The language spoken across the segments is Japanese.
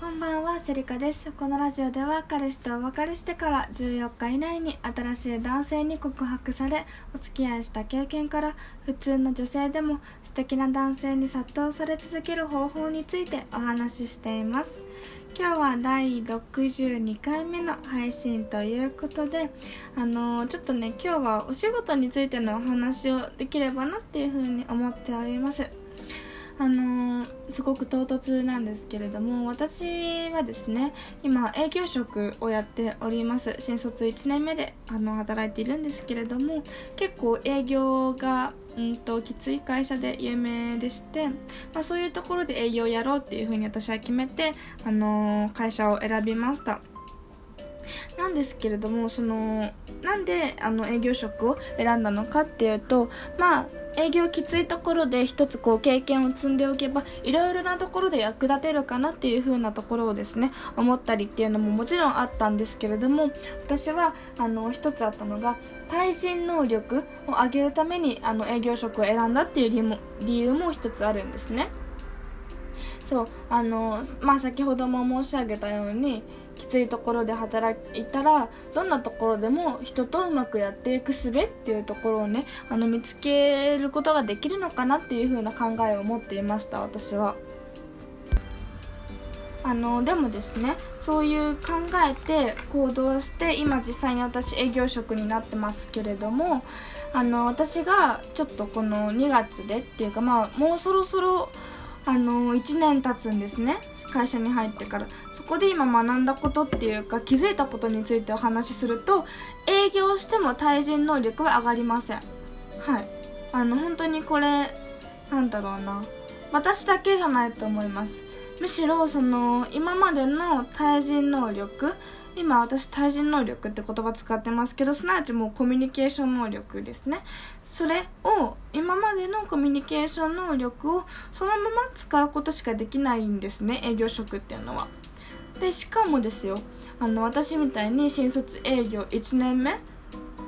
こんばんはセリカです。このラジオでは彼氏とお別れしてから14日以内に新しい男性に告白されお付き合いした経験から普通の女性でも素敵な男性に殺到され続ける方法についてお話ししています。今日は第62回目の配信ということであのー、ちょっとね今日はお仕事についてのお話をできればなっていうふうに思っております。あの、すごく唐突なんですけれども私はですね今営業職をやっております。新卒1年目であの働いているんですけれども結構営業がうんときつい会社で有名でして、まあ、そういうところで営業をやろうっていうふうに私は決めて、あの、会社を選びました。なんですけれどもそのなんであの営業職を選んだのかっていうとまあ営業きついところで一つこう経験を積んでおけばいろいろなところで役立てるかなっていう風なところをですね思ったりっていうのももちろんあったんですけれども私はあの一つあったのが対人能力を上げるためにあの営業職を選んだっていう理由も理由も一つあるんですね。そうあのまあ先ほども申し上げたようにきついところで働いたらどんなところでも人とうまくやっていく術っていうところをねあの見つけることができるのかなっていう風な考えを持っていました私は。あのでもですねそういう考えて行動して今実際に私営業職になってますけれどもあの私がちょっとこの2月でっていうかまあもうそろそろあの1年経つんですね。会社に入ってから。そこで今学んだことっていうか気づいたことについてお話しすると営業しても対人能力は上がりません。はい。あの本当にこれなんだろうな。私だけじゃないと思います。むしろその今までの対人能力今私対人能力って言葉使ってますけどすなわちもうコミュニケーション能力ですね。それを今までのコミュニケーション能力をそのまま使うことしかできないんですね営業職っていうのは。でしかもですよあの私みたいに新卒営業1年目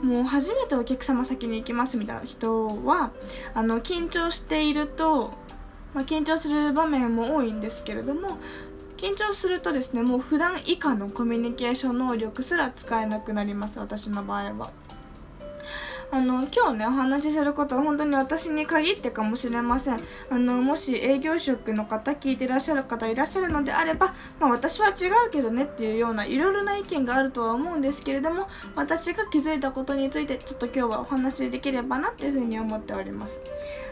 もう初めてお客様先に行きますみたいな人はあの緊張していると、まあ、緊張する場面も多いんですけれども緊張するとですねもう普段以下のコミュニケーション能力すら使えなくなります私の場合は。あの今日ねお話しすることは本当に私に限ってかもしれません。あのもし営業職の方聞いてらっしゃる方いらっしゃるのであれば、まあ、私は違うけどねっていうようないろいろな意見があるとは思うんですけれども私が気づいたことについてちょっと今日はお話しできればなっていうふうに思っております。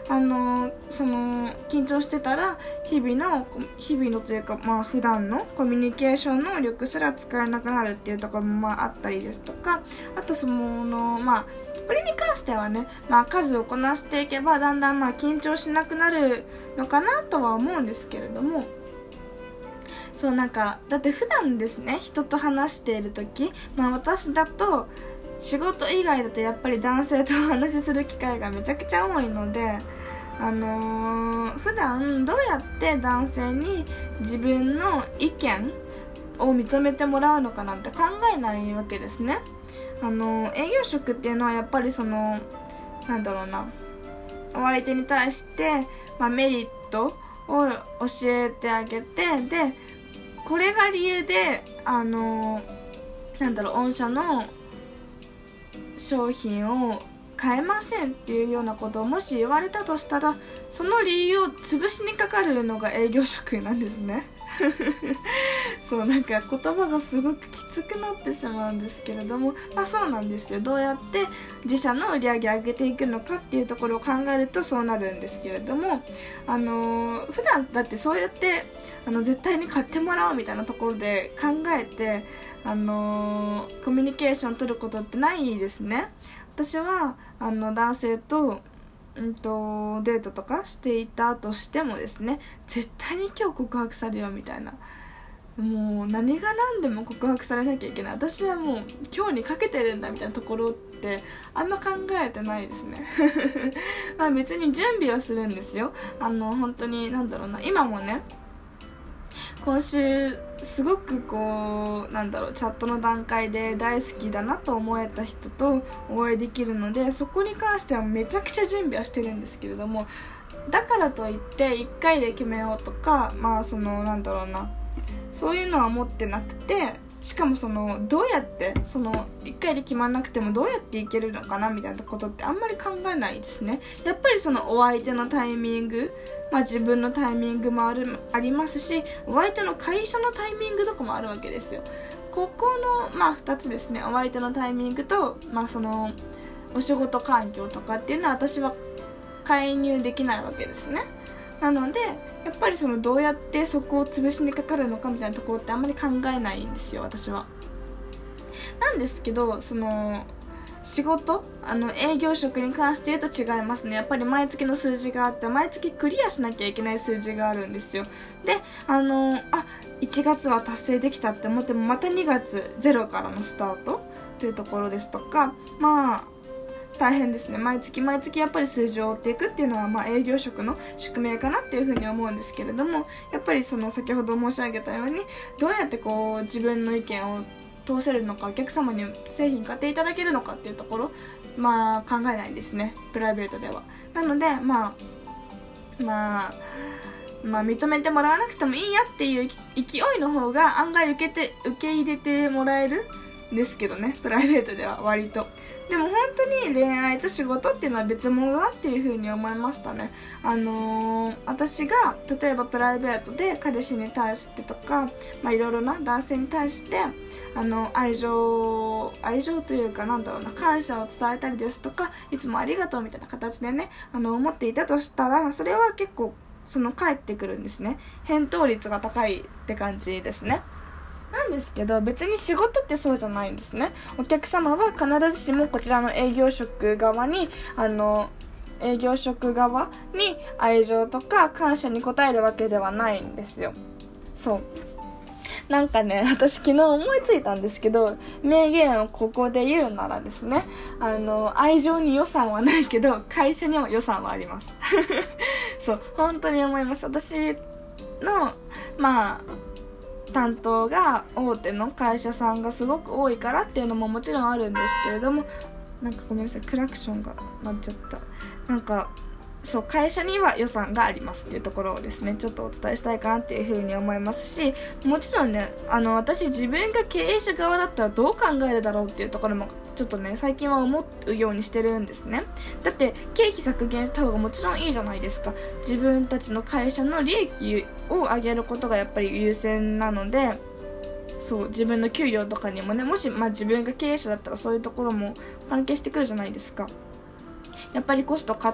あのその緊張してたら日々の日々のというかまあ普段のコミュニケーション能力すら使えなくなるっていうところもまああったりですとかあとそのまあこれに関してはね、まあ、数をこなしていけばだんだんまあ緊張しなくなるのかなとは思うんですけれども。そうなんかだって普段ですね人と話している時、まあ、私だと仕事以外だとやっぱり男性とお話しする機会がめちゃくちゃ多いのであのー、普段どうやって男性に自分の意見を認めてもらうのかなんて考えないわけですね。あの営業職っていうのはやっぱりそのなんだろうな。お相手に対して、まあ、メリットを教えてあげてでこれが理由であのなんだろう御社の商品を買えませんっていうようなことをもし言われたとしたらその理由を潰しにかかるのが営業職なんですね。そうなんか言葉がすごくきつくなってしまうんですけれどもまあそうなんですよ。どうやって自社の売り上げ上げていくのかっていうところを考えるとそうなるんですけれどもあのー、普段だってそうやってあの絶対に買ってもらおうみたいなところで考えてあのー、コミュニケーション取ることってないですね。私はあの男性とうんとデートとかしていたとしてもですね絶対に今日告白されようみたいなもう何が何でも告白されなきゃいけない。私はもう今日にかけてるんだみたいなところってあんま考えてないですね。まあ別に準備はするんですよ。あの本当に何だろうな。今もね今週すごくこうなんだろうチャットの段階で大好きだなと思えた人とお会いできるのでそこに関してはめちゃくちゃ準備はしてるんですけれどもだからといって1回で決めようとかまあそのなんだろうな。そういうのは持ってなくてしかもそのどうやってその1回で決まんなくてもどうやっていけるのかなみたいなことってあんまり考えないですね。やっぱりそのお相手のタイミングまあ自分のタイミングもあるありますしお相手の会社のタイミングとかもあるわけですよ。ここのまあ2つですね。お相手のタイミングとまあそのお仕事環境とかっていうのは私は介入できないわけですね。なのでやっぱりそのどうやってそこを潰しにかかるのかみたいなところってあんまり考えないんですよ私は。なんですけどその仕事？あの営業職に関して言うと違いますね。やっぱり毎月の数字があって毎月クリアしなきゃいけない数字があるんですよ。であのあ1月は達成できたって思ってもまた2月ゼロからのスタートというところですとかまあ大変ですね。毎月毎月やっぱり数字を追っていくっていうのは、ま、営業職の宿命かなっていうふうに思うんですけれどもやっぱりその先ほど申し上げたようにどうやってこう自分の意見を通せるのかお客様に製品買っていただけるのかっていうところまあ考えないですね。プライベートでは。なのでまあまあまあ、認めてもらわなくてもいいやっていう勢いの方が案外受けて受け入れてもらえるですけどねプライベートでは割と。でも本当に恋愛と仕事っていうのは別物だっていう風に思いましたね。あのー、私が例えばプライベートで彼氏に対してとかまあいろいろな男性に対してあの愛情愛情というかなんだろうな感謝を伝えたりですとかいつもありがとうみたいな形でねあの思っていたとしたらそれは結構その返ってくるんですね。返答率が高いって感じですね。なんですけど別に仕事ってそうじゃないんですねお客様は必ずしもこちらの営業職側にあの営業職側に愛情とか感謝に応えるわけではないんですよそうなんかね、私昨日思いついたんですけど、名言をここで言うならですね、あの、愛情に予算はないけど、会社には予算はあります。そう、本当に思います。私の、まあ、担当が大手の会社さんがすごく多いからっていうのももちろんあるんですけれどもなんかごめんなさいクラクションが鳴っちゃった。なんかそう会社には予算がありますっていうところをですねちょっとお伝えしたいかなっていうふうに思いますしもちろんねあの私自分が経営者側だったらどう考えるだろうっていうところもちょっとね最近は思うようにしてるんですね。だって経費削減した方がもちろんいいじゃないですか。自分たちの会社の利益を上げることがやっぱり優先なのでそう自分の給料とかにもねもし、まあ、自分が経営者だったらそういうところも関係してくるじゃないですか。やっぱりコストカッ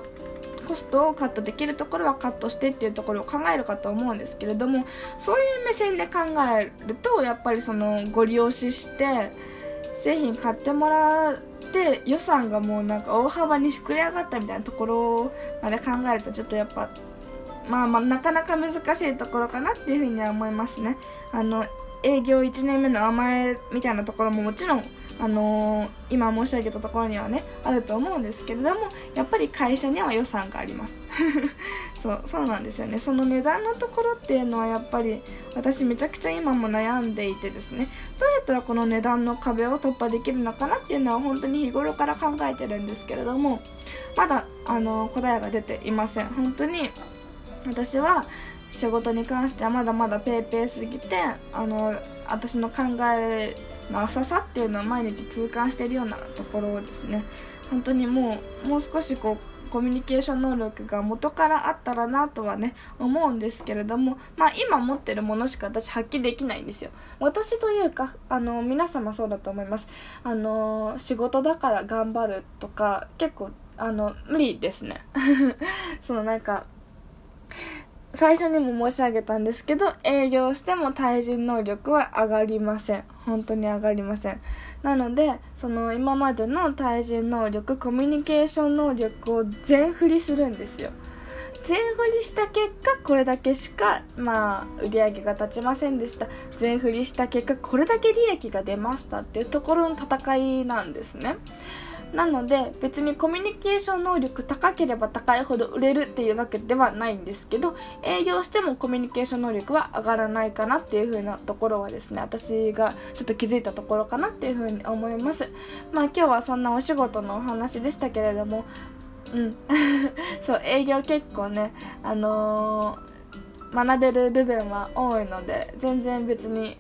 コストをカットできるところはカットしてっていうところを考えるかと思うんですけれどもそういう目線で考えるとやっぱりそのご利用しして製品買ってもらって予算がもうなんか大幅に膨れ上がったみたいなところまで考えるとちょっとやっぱまあまあなかなか難しいところかなっていうふうには思いますね。あの営業1年目の甘えみたいなところももちろんあのー、今申し上げたところにはねあると思うんですけれどもやっぱり会社には予算があります。そうそうなんですよね。その値段のところっていうのはやっぱり私めちゃくちゃ今も悩んでいてですね。どうやったらこの値段の壁を突破できるのかなっていうのは本当に日頃から考えてるんですけれどもまだあの答えが出ていません。本当に私は仕事に関してはまだまだペーペーすぎてあの私の考えの浅さっていうのを毎日痛感しているようなところをですね。本当にもうもう少しこうコミュニケーション能力が元からあったらなとはね思うんですけれどもまあ今持ってるものしか私発揮できないんですよ。私というかあの皆様そうだと思います。あの仕事だから頑張るとか結構あの無理ですね。そのなんか最初にも申し上げたんですけど営業しても対人能力は上がりません。本当に上がりません。なのでその今までの対人能力コミュニケーション能力を全振りするんですよ。全振りした結果これだけしかまあ売り上げが立ちませんでした。全振りした結果これだけ利益が出ましたっていうところの戦いなんですね。なので別にコミュニケーション能力高ければ高いほど売れるっていうわけではないんですけど営業してもコミュニケーション能力は上がらないかなっていう風なところはですね私がちょっと気づいたところかなっていう風に思います。まあ今日はそんなお仕事のお話でしたけれどもうん。そう営業結構ねあのー、学べる部分は多いので全然別に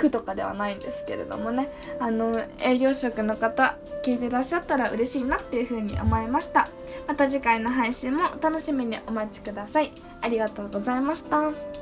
苦とかではないんですけれどもね。あの営業職の方聞いてらっしゃったら嬉しいなっていうふうに思いました。また次回の配信もお楽しみにお待ちください。ありがとうございました。